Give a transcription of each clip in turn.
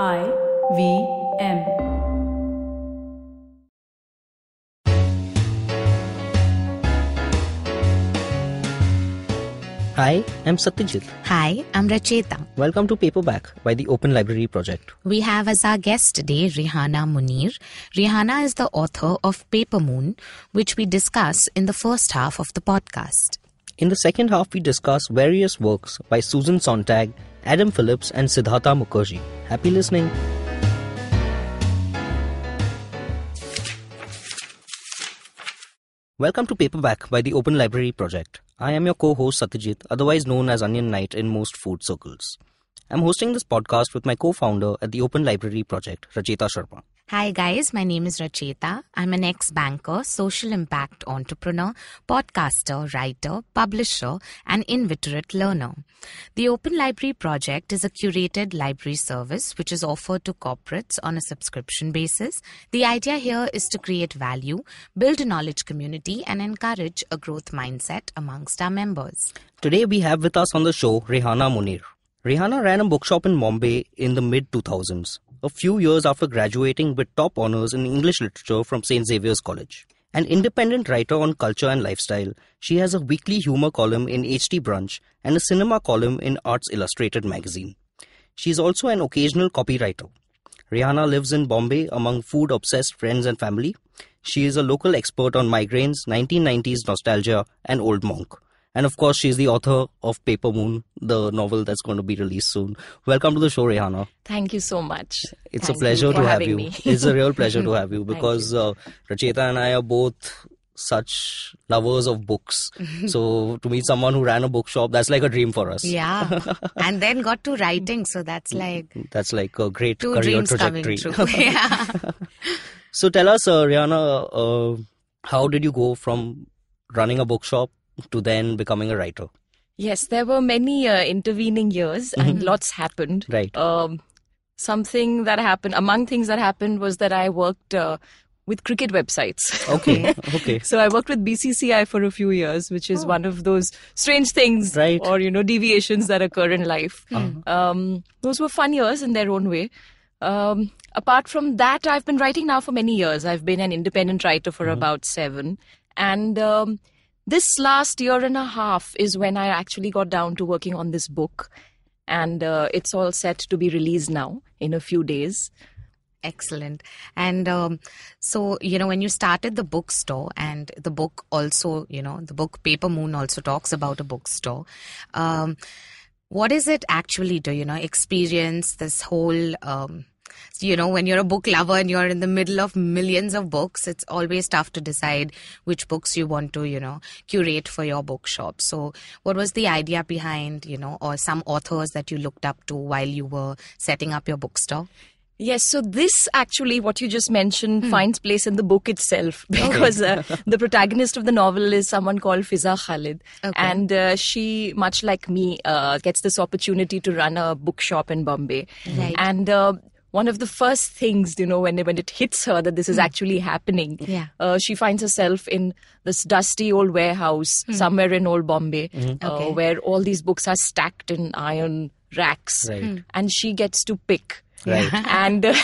I V M. Hi, I'm Satyajit. Hi, I'm Racheta. Welcome to Paperback by the Open Library Project. We have as our guest today Rehana Munir. Rehana is the author of Paper Moon, which we discuss in the first half of the podcast. In the second half, we discuss various works by Susan Sontag, Adam Phillips, and Siddhartha Mukherjee. Happy listening. Welcome to Paperback by the Open Library Project. I am your co host Satyajit, otherwise known as Onion Knight in most food circles. I'm hosting this podcast with my co founder at the Open Library Project, Racheta Sharma. Hi, guys. My name is Racheta. I'm an ex banker, social impact entrepreneur, podcaster, writer, publisher, and inveterate learner. The Open Library Project is a curated library service which is offered to corporates on a subscription basis. The idea here is to create value, build a knowledge community, and encourage a growth mindset amongst our members. Today, we have with us on the show Rehana Munir. Rehana ran a bookshop in Mumbai in the mid 2000s, a few years after graduating with top honors in English literature from St. Xavier's College. An independent writer on culture and lifestyle, she has a weekly humor column in HT Brunch and a cinema column in Arts Illustrated magazine. She is also an occasional copywriter. Rihanna lives in Bombay among food obsessed friends and family. She is a local expert on migraines, 1990s nostalgia, and Old Monk. And of course, she's the author of Paper Moon, the novel that's going to be released soon. Welcome to the show, Rehana. Thank you so much. It's Thank a pleasure to have you. It's a real pleasure to have you because uh, Racheta and I are both such lovers of books. so to meet someone who ran a bookshop, that's like a dream for us. Yeah. and then got to writing, so that's like That's like a great two career dreams trajectory. coming true. yeah. so tell us, uh, Rehana, uh, how did you go from running a bookshop to then becoming a writer? Yes, there were many uh, intervening years and lots happened. Right. Um, something that happened, among things that happened was that I worked uh, with cricket websites. Okay. okay. So I worked with BCCI for a few years, which is one of those strange things Right. or, you know, deviations that occur in life. Um, those were fun years in their own way. Um, apart from that, I've been writing now for many years. I've been an independent writer for about seven. And um, this last year and a half is when I actually got down to working on this book. And uh, it's all set to be released now in a few days. Excellent. And um, so, you know, when you started the bookstore, and the book also, you know, the book Paper Moon also talks about a bookstore. Um, what is it actually to, you know, experience this whole, um, you know, when you're a book lover and you're in the middle of millions of books, it's always tough to decide which books you want to, you know, curate for your bookshop. So, what was the idea behind, you know, or some authors that you looked up to while you were setting up your bookstore? Yes, so this actually, what you just mentioned, finds place in the book itself because uh, the protagonist of the novel is someone called Fiza Khalid. Okay. And uh, she, much like me, uh, gets this opportunity to run a bookshop in Bombay. Right. And uh, one of the first things, you know, when, when it hits her that this is actually happening, Yeah. uh, she finds herself in this dusty old warehouse somewhere in old Bombay uh, Okay. where all these books are stacked in iron racks. Right. And she gets to pick Right. and uh,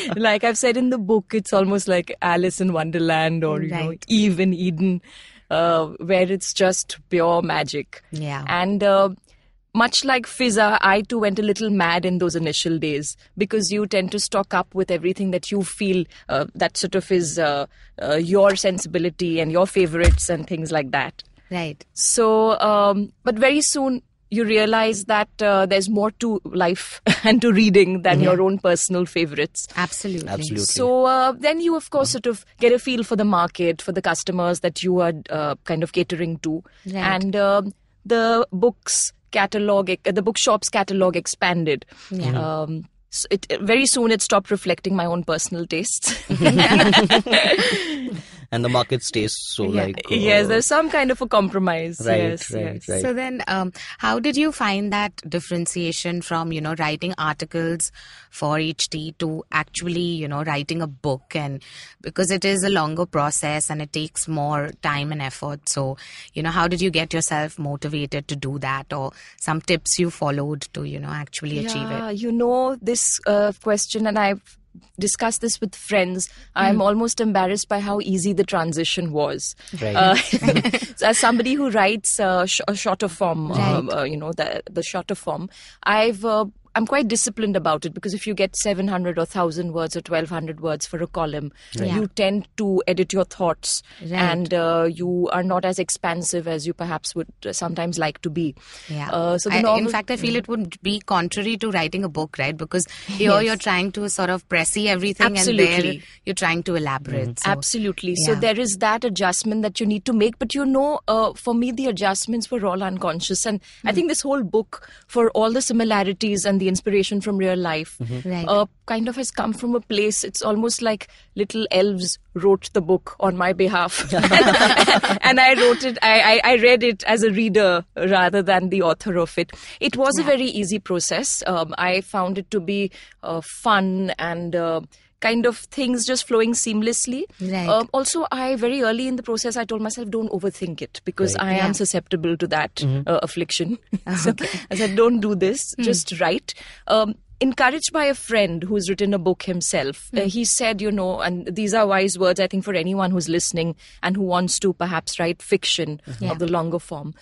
like I've said in the book, it's almost like Alice in Wonderland or you know Eve in Eden, uh, where it's just pure magic. Yeah. And uh, much like Fiza, I too went a little mad in those initial days because you tend to stock up with everything that you feel uh, that sort of is uh, uh, your sensibility and your favorites and things like that. Right. So, um, but very soon you realize that uh, there's more to life and to reading than your own personal favorites. Absolutely. Absolutely. So uh, then you, of course, sort of get a feel for the market, for the customers that you are uh, kind of catering to, Right. and um the books catalog, the bookshop's catalog expanded. Yeah. Um, so it, very soon it stopped reflecting my own personal tastes. and the market stays so Yeah. like uh, yes, there's some kind of a compromise. right, yes, right, yes. right. So then, um, how did you find that differentiation from you know writing articles for HT to actually you know writing a book and because it is a longer process and it takes more time and effort. So you know, how did you get yourself motivated to do that, or some tips you followed to you know actually achieve Yeah, it? you know this uh, question, and I've discussed this with friends. I'm almost embarrassed by how easy the transition was. Right. Uh, so as somebody who writes uh, sh- a shorter form, um, uh, you know, the the shorter form, I've. Uh, I'm quite disciplined about it because if you get 700 or 1000 words or 1200 words for a column, Right. you tend to edit your thoughts Right. and uh, you are not as expansive as you perhaps would uh, sometimes like to be. Yeah. Uh, so the I- novel, in fact, I feel it would be contrary to writing a book, right? Because here Yes. you're trying to sort of pressy everything, and there Absolutely. you're trying to elaborate. So, Absolutely. So there is that adjustment that you need to make. But you know, uh, for me, the adjustments were all unconscious. And Hmm. I think this whole book, for all the similarities and the inspiration from real life, Right. uh, kind of has come from a place. It's almost like little elves wrote the book on my behalf. and I wrote it, I, I, I read it as a reader rather than the author of it. It was a very easy process. Um, I found it to be uh, fun and. Uh, kind of things just flowing seamlessly. Right. Um, also, I very early in the process, I told myself, don't overthink it because I Yeah. am susceptible to that uh, affliction. so I said, don't do this, just write. Um, encouraged by a friend who's written a book himself, uh, he said, you know, and these are wise words, I think, for anyone who's listening and who wants to perhaps write fiction Yeah. of the longer form.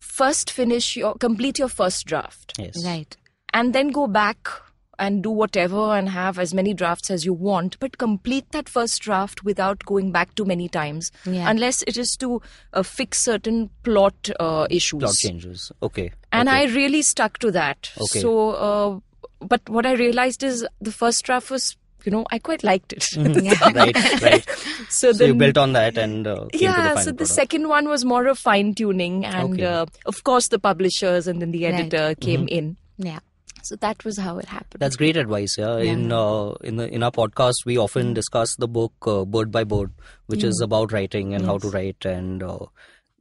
First, finish your, complete your first draft yes right. and then go back and do whatever and have as many drafts as you want but complete that first draft without going back too many times Yeah. unless it is to uh, fix certain plot uh, issues plot changes okay and okay. i really stuck to that Okay. so uh, but what i realized is the first draft was you know i quite liked it right right so, so you built on that and uh, came to the yeah, final so the product. second one was more of fine tuning, and Okay. uh, of course the publishers and then the Right. editor came Mm-hmm. in. Yeah. So that was how it happened. That's great advice. Yeah. In uh, in the in our podcast, we often discuss the book uh, Bird by Bird, which is about writing and how to write. And uh,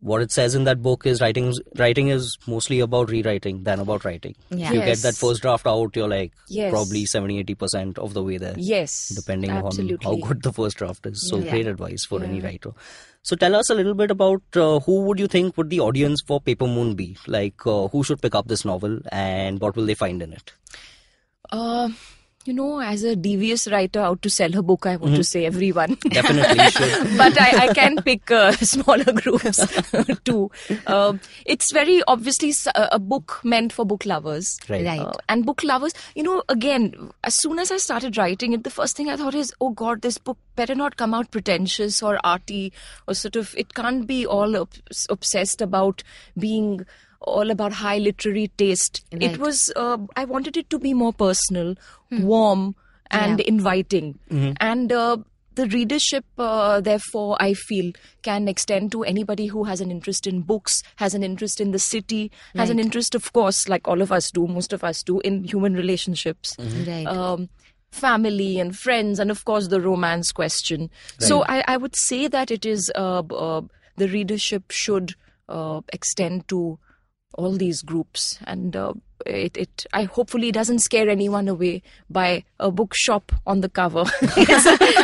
what it says in that book is writing. Writing is mostly about rewriting than about writing. Yeah. If you get that first draft out, you're like Yes. probably 70 80 percent of the way there. yes, Depending absolutely. on how good the first draft is. So Yeah. great advice for any writer. So tell us a little bit about uh, who would you think would the audience for Paper Moon be? Like uh, who should pick up this novel and what will they find in it? Uh, you know, as a devious writer out to sell her book, I want Mm-hmm. to say everyone. Definitely should. but I, I can pick uh, smaller groups too. Um it's very obviously a book meant for book lovers. Right. Right. Uh, and book lovers, you know, again, as soon as I started writing it, the first thing I thought is, oh God, this book better not come out pretentious or arty or sort of, it can't be all ob- obsessed about being all about high literary taste. Right. It was, uh, I wanted it to be more personal, warm, and Yeah. inviting. And, uh, the readership, uh, therefore, I feel can extend to anybody who has an interest in books, has an interest in the city, has an interest, of course, like all of us do, most of us do, in human relationships. Right. Um, family and friends, and of course, the romance question. So, I, I would say that it is uh, uh, the readership should uh, extend to all these groups and uh, it, it I hopefully doesn't scare anyone away by a bookshop on the cover.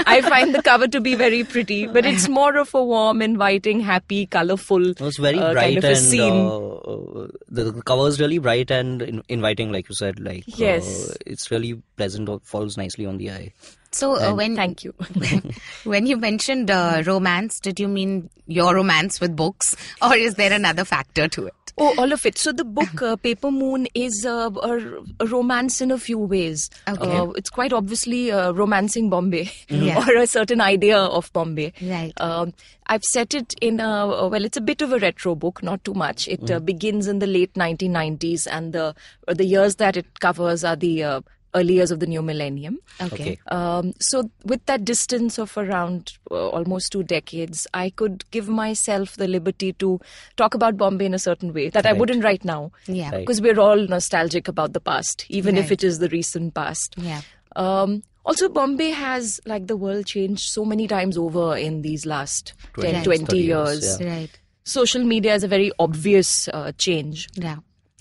I find the cover to be very pretty, but it's more of a warm, inviting, happy, colorful It was very uh, bright kind of and scene. uh, uh, the, cover is really bright and in, inviting, like you said. Like Yes. uh, it's really pleasant. Or falls nicely on the eye. So uh, when Thank you. when you mentioned uh, romance, did you mean your romance with books, or is there another factor to it? Oh, all of it. So the book uh, Paper Moon is uh, a, a romance in a few ways. Okay. Uh, it's quite obviously uh, romancing Bombay Yeah. or a certain idea of Bombay. Right. Um, I've set it in a well. It's a bit of a retro book, not too much. It uh, begins in the late 1990s, and the the years that it covers are the uh, early years of the new millennium. Okay. Okay. Um, so, with that distance of around uh, almost two decades, I could give myself the liberty to talk about Bombay in a certain way that I wouldn't right now. Yeah. Right. Because we're all nostalgic about the past, even if it is the recent past. Yeah. Um, also Bombay has like the world changed so many times over in these last 10, 20, 20 years. years, yeah. Right. Social media is a very obvious uh, change Yeah.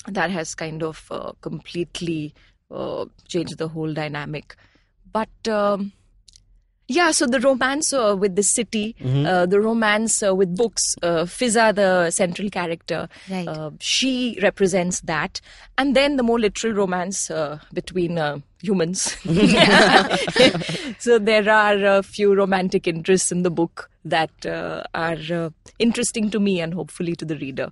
that has kind of uh, completely uh, changed the whole dynamic. But um, yeah, so the romance uh, with the city, uh, the romance uh, with books, uh, Fiza, the central character, Right. uh, she represents that. And then the more literal romance uh, between uh, humans. so there are a few romantic interests in the book that uh, are uh, interesting to me and hopefully to the reader.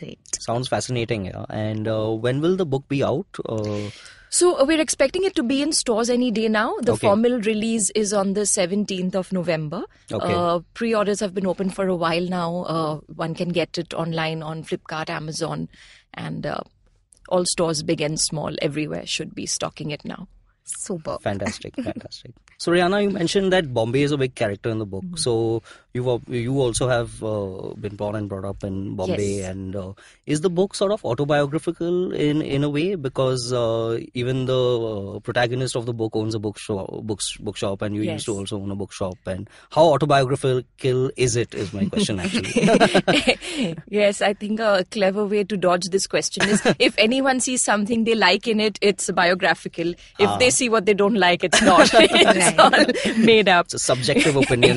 Great. Sounds fascinating, yeah. And uh, when will the book be out? Uh, So uh, we're expecting it to be in stores any day now. The Okay. formal release is on the 17th of November. Okay. Uh, pre-orders have been open for a while now. Uh, one can get it online on Flipkart, Amazon, and uh, all stores, big and small, everywhere should be stocking it now. Super. fantastic, fantastic. So Rehana, you mentioned that Bombay is a big character in the book. Mm-hmm. So you you also have uh, been born and brought up in Bombay, Yes. and uh, is the book sort of autobiographical in in a way because uh, even the uh, protagonist of the book owns a bookshop, books bookshop, and you used to also own a bookshop. And how autobiographical is it? Is my question actually. yes, I think a clever way to dodge this question is if anyone sees something they like in it, it's biographical. If Ah. they see what they don't like, it's not. it's all made up. it's a subjective opinion.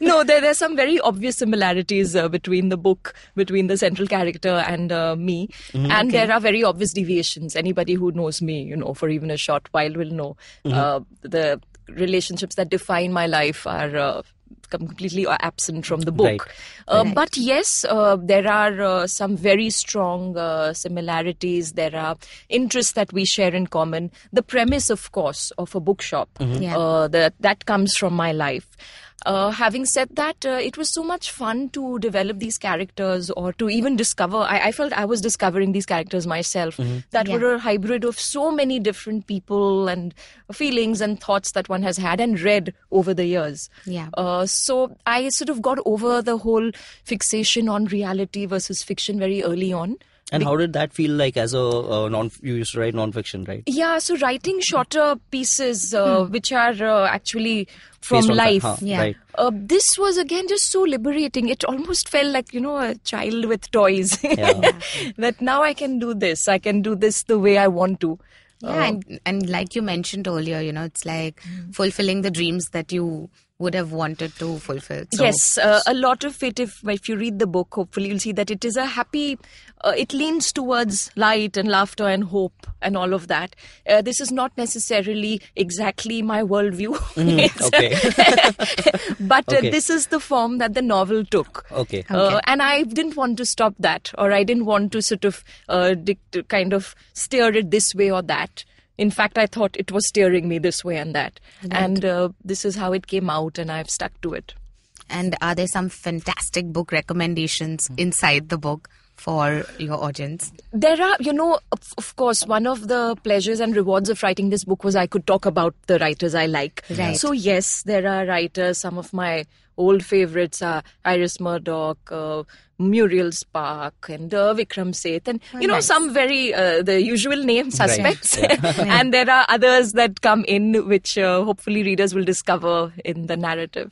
No, there there's some very obvious similarities uh, between the book, between the central character and uh, me, and there are very obvious deviations. Anybody who knows me, you know, for even a short while, will know uh, the relationships that define my life are. Uh, completely absent from the book Right. Uh, Right. but yes uh, there are uh, some very strong uh, similarities there are interests that we share in common the premise of course of a bookshop Yeah. uh, that that comes from my life. Uh, having said that, uh, it was so much fun to develop these characters or to even discover. I, I felt I was discovering these characters myself that Yeah. were a hybrid of so many different people and feelings and thoughts that one has had and read over the years. Yeah. Uh, so I sort of got over the whole fixation on reality versus fiction very early on. And how did that feel like as a uh, non? You used to write non-fiction, right? Yeah, so writing shorter pieces uh, which are uh, actually from Based on fact, life. huh, Yeah. Right. Uh, this was again just so liberating. It almost felt like, you know, a child with toys. Yeah. that now I can do this. I can do this the way I want to. Yeah, and, and like you mentioned earlier, you know, it's like Mm. fulfilling the dreams that you would have wanted to fulfill. So, yes, uh, a lot of it. If if you read the book, hopefully you'll see that it is a happy. Uh, it leans towards light and laughter and hope and all of that. Uh, this is not necessarily exactly my worldview, It's- okay. but uh, Okay. this is the form that the novel took. Okay. Uh, and I didn't want to stop that, or I didn't want to sort of uh, dict- kind of steer it this way or that. In fact, I thought it was steering me this way and that. And uh, this is how it came out, and I've stuck to it. and are there some fantastic book recommendations Hmm. inside the book for your audience? There are, you know, of, of course, one of the pleasures and rewards of writing this book was I could talk about the writers I like. Right. So, yes, there are writers. Some of my old favorites are Iris Murdoch, uh, Muriel Spark, and uh, Vikram Seth, and, you know, nice. some very, uh, the usual name suspects. Yeah. and there are others that come in, which uh, hopefully readers will discover in the narrative.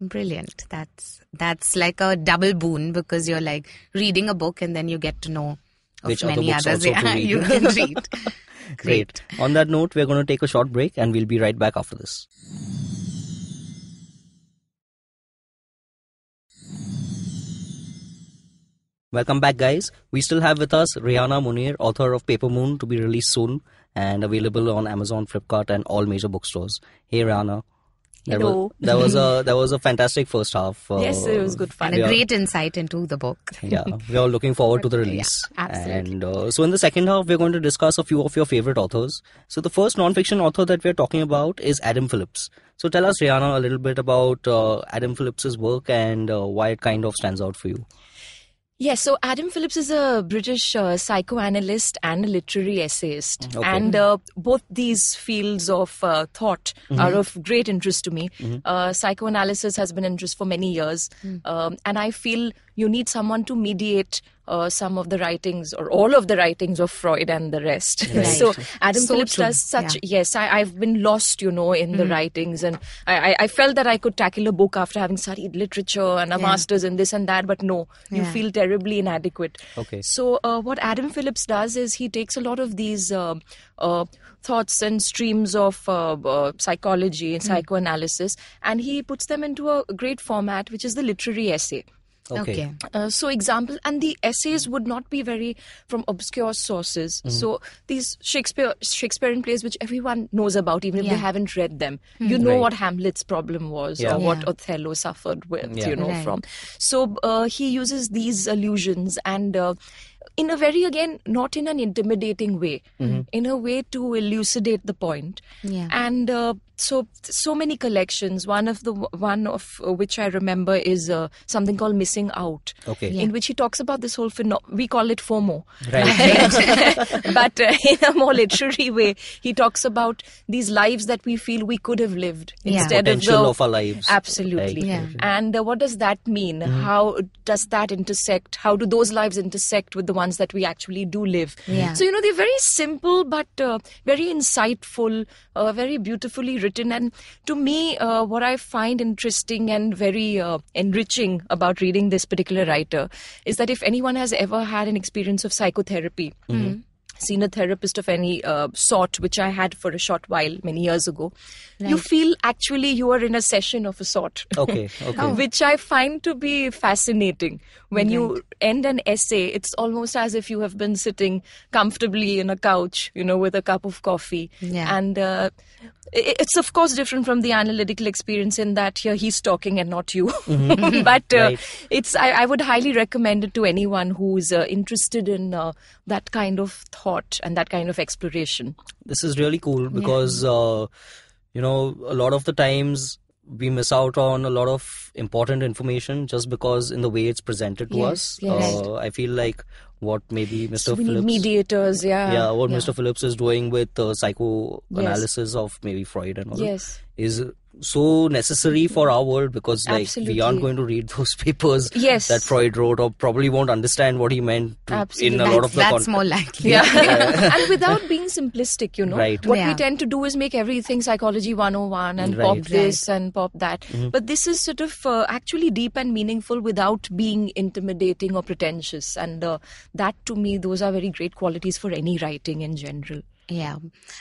Brilliant. That's that's like a double boon because you're like reading a book and then you get to know of Which other many books others also to yeah, you can read. Great. On that note, we're going to take a short break and we'll be right back after this. Welcome back, guys. We still have with us Rehana Munir, author of Paper Moon, to be released soon and available on Amazon, Flipkart, and all major bookstores. Hey, Rehana. That Hello. Was, that was a that was a fantastic first half. Uh, Yes, it was good fun. And a Yeah. great insight into the book. yeah, we are looking forward to the release. absolutely. And uh, so, in the second half, we're going to discuss a few of your favorite authors. So, the first non-fiction author that we're talking about is Adam Phillips. So, tell us, Rehana, a little bit about uh, Adam Phillips's work and uh, why it kind of stands out for you. Yes, so Adam Phillips is a British uh, psychoanalyst and a literary essayist. Okay. And uh, both these fields of uh, thought are of great interest to me. Uh, psychoanalysis has been interest for many years. Um, and I feel you need someone to mediate uh, some of the writings or all of the writings of Freud and the rest. Right. so Adam So Phillips true. does such. Yeah. Yes, I, I've been lost, you know, in Mm. the writings, and I, I, I felt that I could tackle a book after having studied literature and a Yeah. master's in this and that, but no, you Yeah. feel terribly inadequate. Okay. So uh, what Adam Phillips does is he takes a lot of these uh, uh, thoughts and streams of uh, uh, psychology and psychoanalysis, and he puts them into a great format, which is the literary essay. Okay. Uh, so example and the essays would not be very from obscure sources so these shakespeare shakespearean plays which everyone knows about even if they haven't read them you know Right. what hamlet's problem was Yeah. or what Yeah. othello suffered with Yeah. you know Right. from so uh, he uses these allusions and uh, in a very again not in an intimidating way in a way to elucidate the point Yeah. and uh, so so many collections one of the one of uh, which i remember is uh, something called missing out Okay. Yeah. in which he talks about this whole phenomenon we call it fomo Right. but uh, in a more literary way he talks about these lives that we feel we could have lived Yeah. instead of Potential the of our lives. absolutely Right. Yeah. and uh, what does that mean how does that intersect how do those lives intersect with the that we actually do live. Yeah. so you know they're very simple but uh, very insightful uh, very beautifully written. And to me uh, what i find interesting and very uh, enriching about reading this particular writer is that if anyone has ever had an experience of psychotherapy seen a therapist of any uh, sort, which I had for a short while many years ago, you feel actually you are in a session of a sort. Okay, okay. which I find to be fascinating. When you end an essay, it's almost as if you have been sitting comfortably in a couch, you know, with a cup of coffee. Yeah. And uh, i- it's, of course, different from the analytical experience in that here he's talking and not you. but uh, Right. it's I, I would highly recommend it to anyone who's uh, interested in uh, that kind of thought and that kind of exploration. this is really cool because uh, you know a lot of the times we miss out on a lot of important information just because in the way it's presented to Yes, us yes. uh, i feel like what maybe mr So phillips mediators, yeah. yeah what mr phillips is doing with uh, psychoanalysis of maybe freud and all Yes. is so necessary for our world because like we aren't going to read those papers Yes. that freud wrote or probably won't understand what he meant to, in Absolutely. a lot of the that's context more likely. Yeah. and without being simplistic, you know. Right. What Yeah. we tend to do is make everything psychology 101 and Right. pop this and pop that. But this is sort of uh, actually deep and meaningful without being intimidating or pretentious. And uh, that to me, those are very great qualities for any writing in general. Yeah.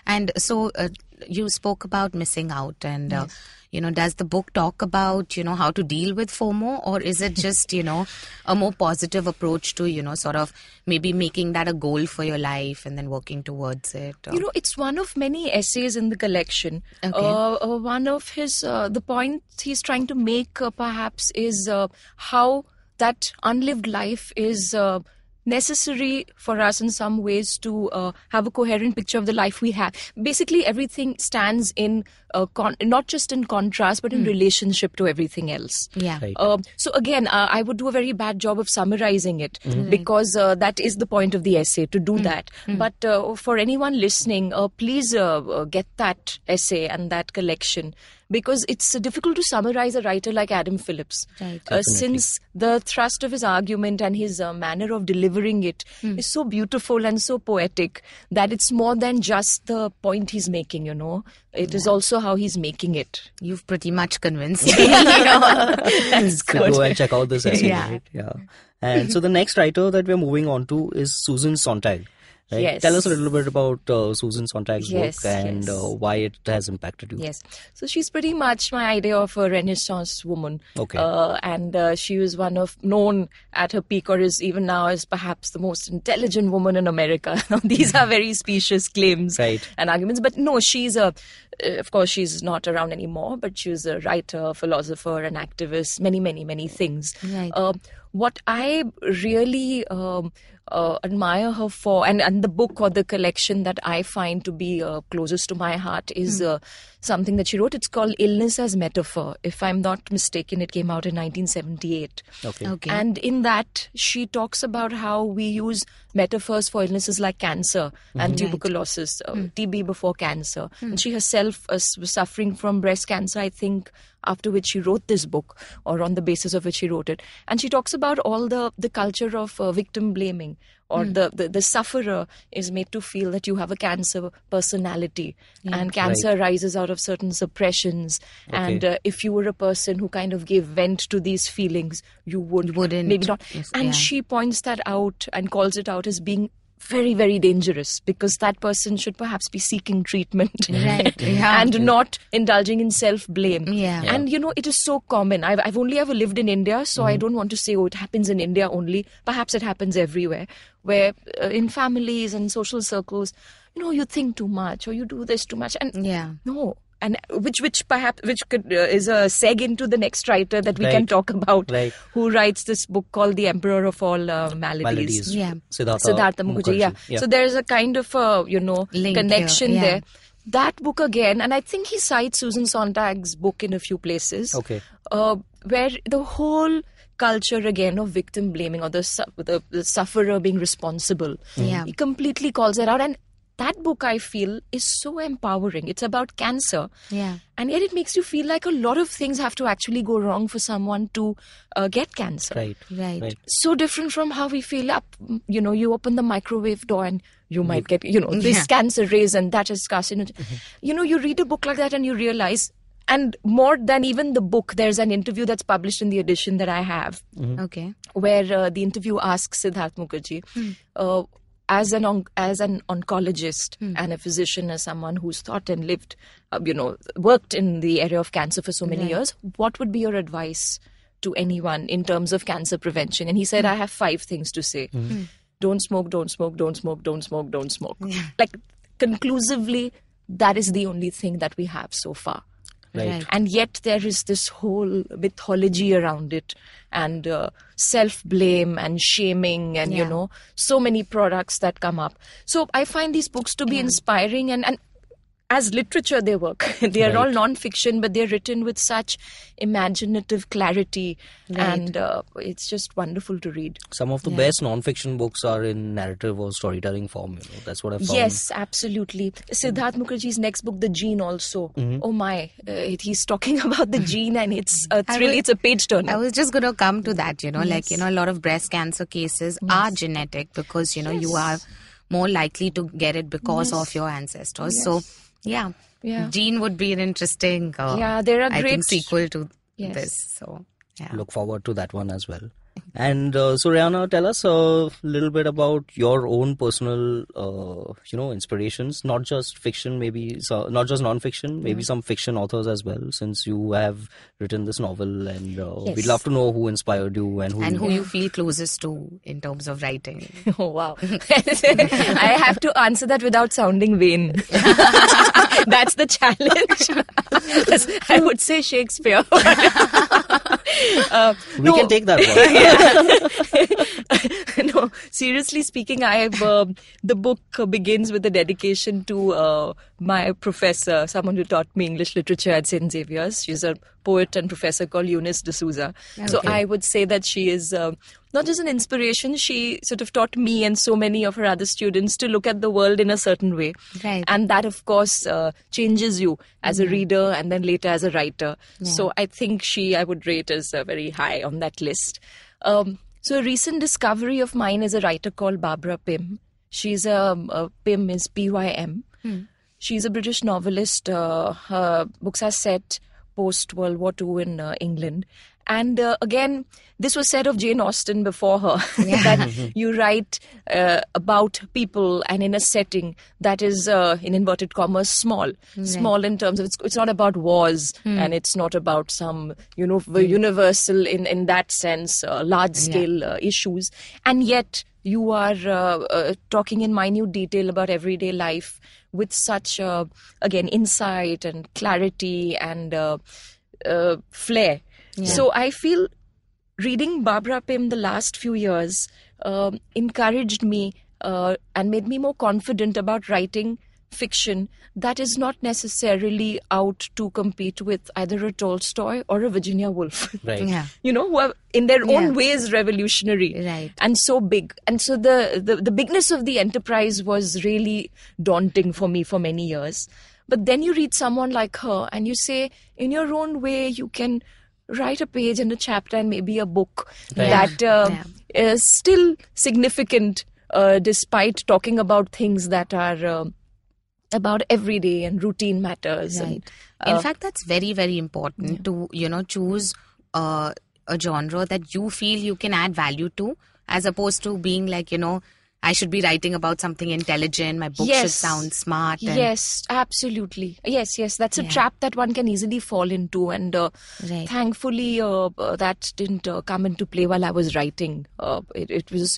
And so uh, you spoke about missing out and uh, you know does the book talk about you know how to deal with FOMO or is it just you know a more positive approach to you know sort of maybe making that a goal for your life and then working towards it or- You know, it's one of many essays in the collection. Okay. Uh, uh, one of his, uh, the point he's trying to make uh, perhaps is uh, how that unlived life is. Necessary for us in some ways to uh, have a coherent picture of the life we have. Basically everything stands in uh, con- not just in contrast but in relationship to everything else yeah Right. um, so again, uh, I would do a very bad job of summarizing it because uh, that is the point of the essay to do that. But uh, for anyone listening, uh, please uh, uh, get that essay and that collection because it's uh, difficult to summarize a writer like Adam Phillips. Right. Uh, since the thrust of his argument and his uh, manner of delivering it is so beautiful and so poetic that it's more than just the point he's making, you know. It is also how he's making it. you've pretty much convinced me you know. That's So good. go and check out this essay. Yeah. Right? Yeah. And so the next writer that we're moving on to is Susan Sontag. Right? Yes. Tell us a little bit about uh, Susan Sontag's Yes, work and yes. uh, why it has impacted you. Yes. So she's pretty much my idea of a Renaissance woman. Okay. Uh, and uh, she was one of known at her peak, or is even now as perhaps the most intelligent woman in America. These are very specious claims Right. and arguments, but no, she's a. uh, Of course, she's not around anymore, but she was a writer, philosopher, an activist, many, many, many things. Right. Uh, what I really um, uh, admire her for, and, and the book or the collection that I find to be uh, closest to my heart is uh, something that she wrote. It's called Illness as Metaphor. If I'm not mistaken, it came out in 1978. Okay. okay And in that, she talks about how we use metaphors for illnesses like cancer and tuberculosis, uh, TB before cancer. And she herself uh, was suffering from breast cancer, I think, after which she wrote this book, or on the basis of which she wrote it. And she talks about all the the culture of uh, victim blaming, or the, the the sufferer is made to feel that you have a cancer personality, and cancer rises out of certain suppressions. And uh, if you were a person who kind of gave vent to these feelings, you would Wouldn't. maybe not. Yes, and yeah. she points that out and calls it out as being very very dangerous because that person should perhaps be seeking treatment Right, yeah. and not indulging in self blame Yeah. Yeah. and you know it is so common I've, I've only ever lived in india so i don't want to say oh it happens in india only perhaps it happens everywhere where uh, in families and social circles you know you think too much or you do this too much and Yeah. no and which which perhaps which could uh, is a seg into the next writer that we can talk about Right. who writes this book called the emperor of all uh, maladies, Maladies. Yeah. Siddhartha, Siddhartha Mukherjee. Yeah. yeah. So there's a kind of a you know Link connection yeah. there. That book again, and I think he cites Susan Sontag's book in a few places. Okay. Uh, where the whole culture again of victim blaming or the su- the, the sufferer being responsible. Yeah. He completely calls it out and. That book, I feel, is so empowering. It's about cancer. Yeah. And yet it makes you feel like a lot of things have to actually go wrong for someone to uh, get cancer Right. Right. Right. so different from how we feel up you know you open the microwave door and you might get you know this Yeah. cancer rays and that is carcinogen you know you read a book like that and you realize and more than even the book there's an interview that's published in the edition that i have Okay. where uh, the interview asks Siddharth Mukherjee, uh, as an on- as an oncologist hmm. and a physician, as someone who's thought and lived, uh, you know, worked in the area of cancer for so many years, what would be your advice to anyone in terms of cancer prevention? And he said, hmm. I have five things to say: hmm. don't smoke, don't smoke, don't smoke, don't smoke, don't smoke. Like conclusively, that is the only thing that we have so far Right. and yet there is this whole mythology around it and uh, self blame and shaming and you know so many products that come up. So i find these books to be inspiring and and as literature they work they are all non-fiction but they're written with such imaginative clarity and uh, it's just wonderful to read Some of the best non-fiction books are in narrative or storytelling form. You know, that's what I found. Yes, absolutely. Siddharth Mukherjee's next book, The Gene, also. Mm-hmm. Oh my, uh, he's talking about the gene, and it's uh, it's I really it's a page turner. I was just going to come to that, you know, like, you know, a lot of breast cancer cases are genetic because, you know, you are more likely to get it because of your ancestors. So, yeah. Yeah. Gene would be an interesting, uh, Yeah, there are I great- think, sequel to Yes. this. So, yeah. Look forward to that one as well. And uh, so, Rehana, tell us a little bit about your own personal, uh, you know, inspirations. Not just fiction, maybe so, not just non-fiction, maybe some fiction authors as well. Since you have written this novel, and uh, we'd love to know who inspired you and who. And who you feel closest to in terms of writing. Oh wow! I have to answer that without sounding vain. That's the challenge. I would say Shakespeare. uh, we no, can take that one. no, seriously speaking, I have uh, the book begins with a dedication to uh, my professor, someone who taught me English literature at St Xavier's. She's a poet and professor called Eunice D'Souza. So I would say that she is uh, not just an inspiration. She sort of taught me and so many of her other students to look at the world in a certain way, Right. and that, of course, uh, changes you as a reader and then later as a writer. So I think she I would rate as uh, very high on that list. Um, so a recent discovery of mine is a writer called Barbara Pym. She's a, a Pym is P Y M. She's a British novelist. Uh, her books are set post World War II in uh, England. And uh, again, this was said of Jane Austen before her that you write uh, about people and in a setting that is, uh, in inverted commas, small. Small in terms of it's, it's not about wars and it's not about some, you know, universal in, in that sense, uh, large scale uh, issues. And yet, you are uh, uh, talking in minute detail about everyday life with such uh, again insight and clarity and uh, so i feel reading barbara pym the last few years um, encouraged me uh, and made me more confident about writing fiction that is not necessarily out to compete with either a Tolstoy or a Virginia Woolf. Right. Yeah. you know, who are in their Yeah. own ways revolutionary Right. and so big. And so the, the the bigness of the enterprise was really daunting for me for many years. But then you read someone like her and you say, in your own way, you can write a page and a chapter and maybe a book Right. that uh, Yeah. is still significant uh, despite talking about things that are uh, about everyday and routine matters. Right. And, In uh, fact, that's very, very important to, you know, choose uh, a genre that you feel you can add value to, as opposed to being like, you know, I should be writing about something intelligent. My book should sound smart. And, Yes, absolutely. Yes, yes, that's a Yeah. trap that one can easily fall into, and uh, Right. thankfully, uh, uh, that didn't uh, come into play while I was writing. Uh, it, it was,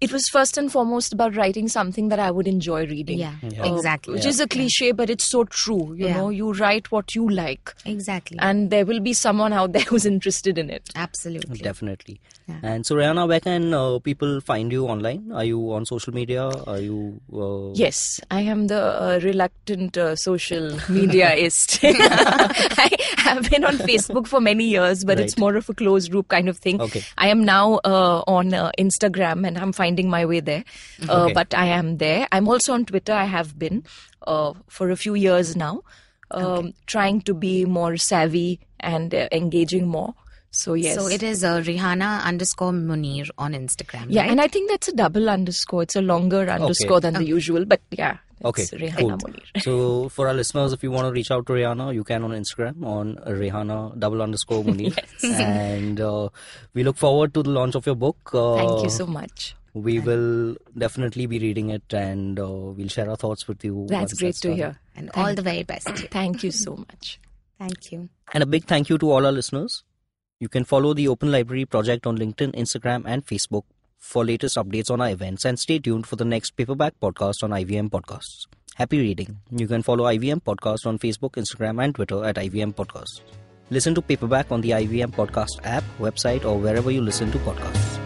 it was first and foremost about writing something that I would enjoy reading. Yeah, Yeah. Uh, exactly. Which is a cliche, but it's so true. You Yeah. know, you write what you like, Exactly. and there will be someone out there who's interested in it. Absolutely. Definitely. Yeah. And so, Rehana, where can uh, people find you online? Are you on social media? Are you? Uh, Yes, I am the uh, reluctant uh, social mediaist. I have been on Facebook for many years, but it's more of a closed group kind of thing. Okay. I am now uh, on uh, Instagram and I'm finding my way there. Uh, Okay. But I am there. I'm also on Twitter. I have been uh, for a few years now, um, trying to be more savvy and uh, engaging more. So, yes. So it is uh, Rehana underscore Munir on Instagram. yeah, right? and I think that's a double underscore. It's a longer underscore than the usual, but yeah. Okay, It's Rehana cool. Munir. So, for our listeners, if you want to reach out to Rehana, you can on Instagram on Rehana double underscore Munir. And uh, we look forward to the launch of your book. Uh, Thank you so much. We will definitely be reading it and uh, we'll share our thoughts with you. That's once great to done. hear. and all the very best. Thank you so much. Thank you. And a big thank you to all our listeners. You can follow the Open Library project on LinkedIn, Instagram, and Facebook for latest updates on our events and stay tuned for the next paperback podcast on IVM Podcasts. Happy reading. You can follow IVM Podcast on Facebook, Instagram, and Twitter at IVM Podcasts. Listen to Paperback on the IVM Podcast app, website, or wherever you listen to podcasts.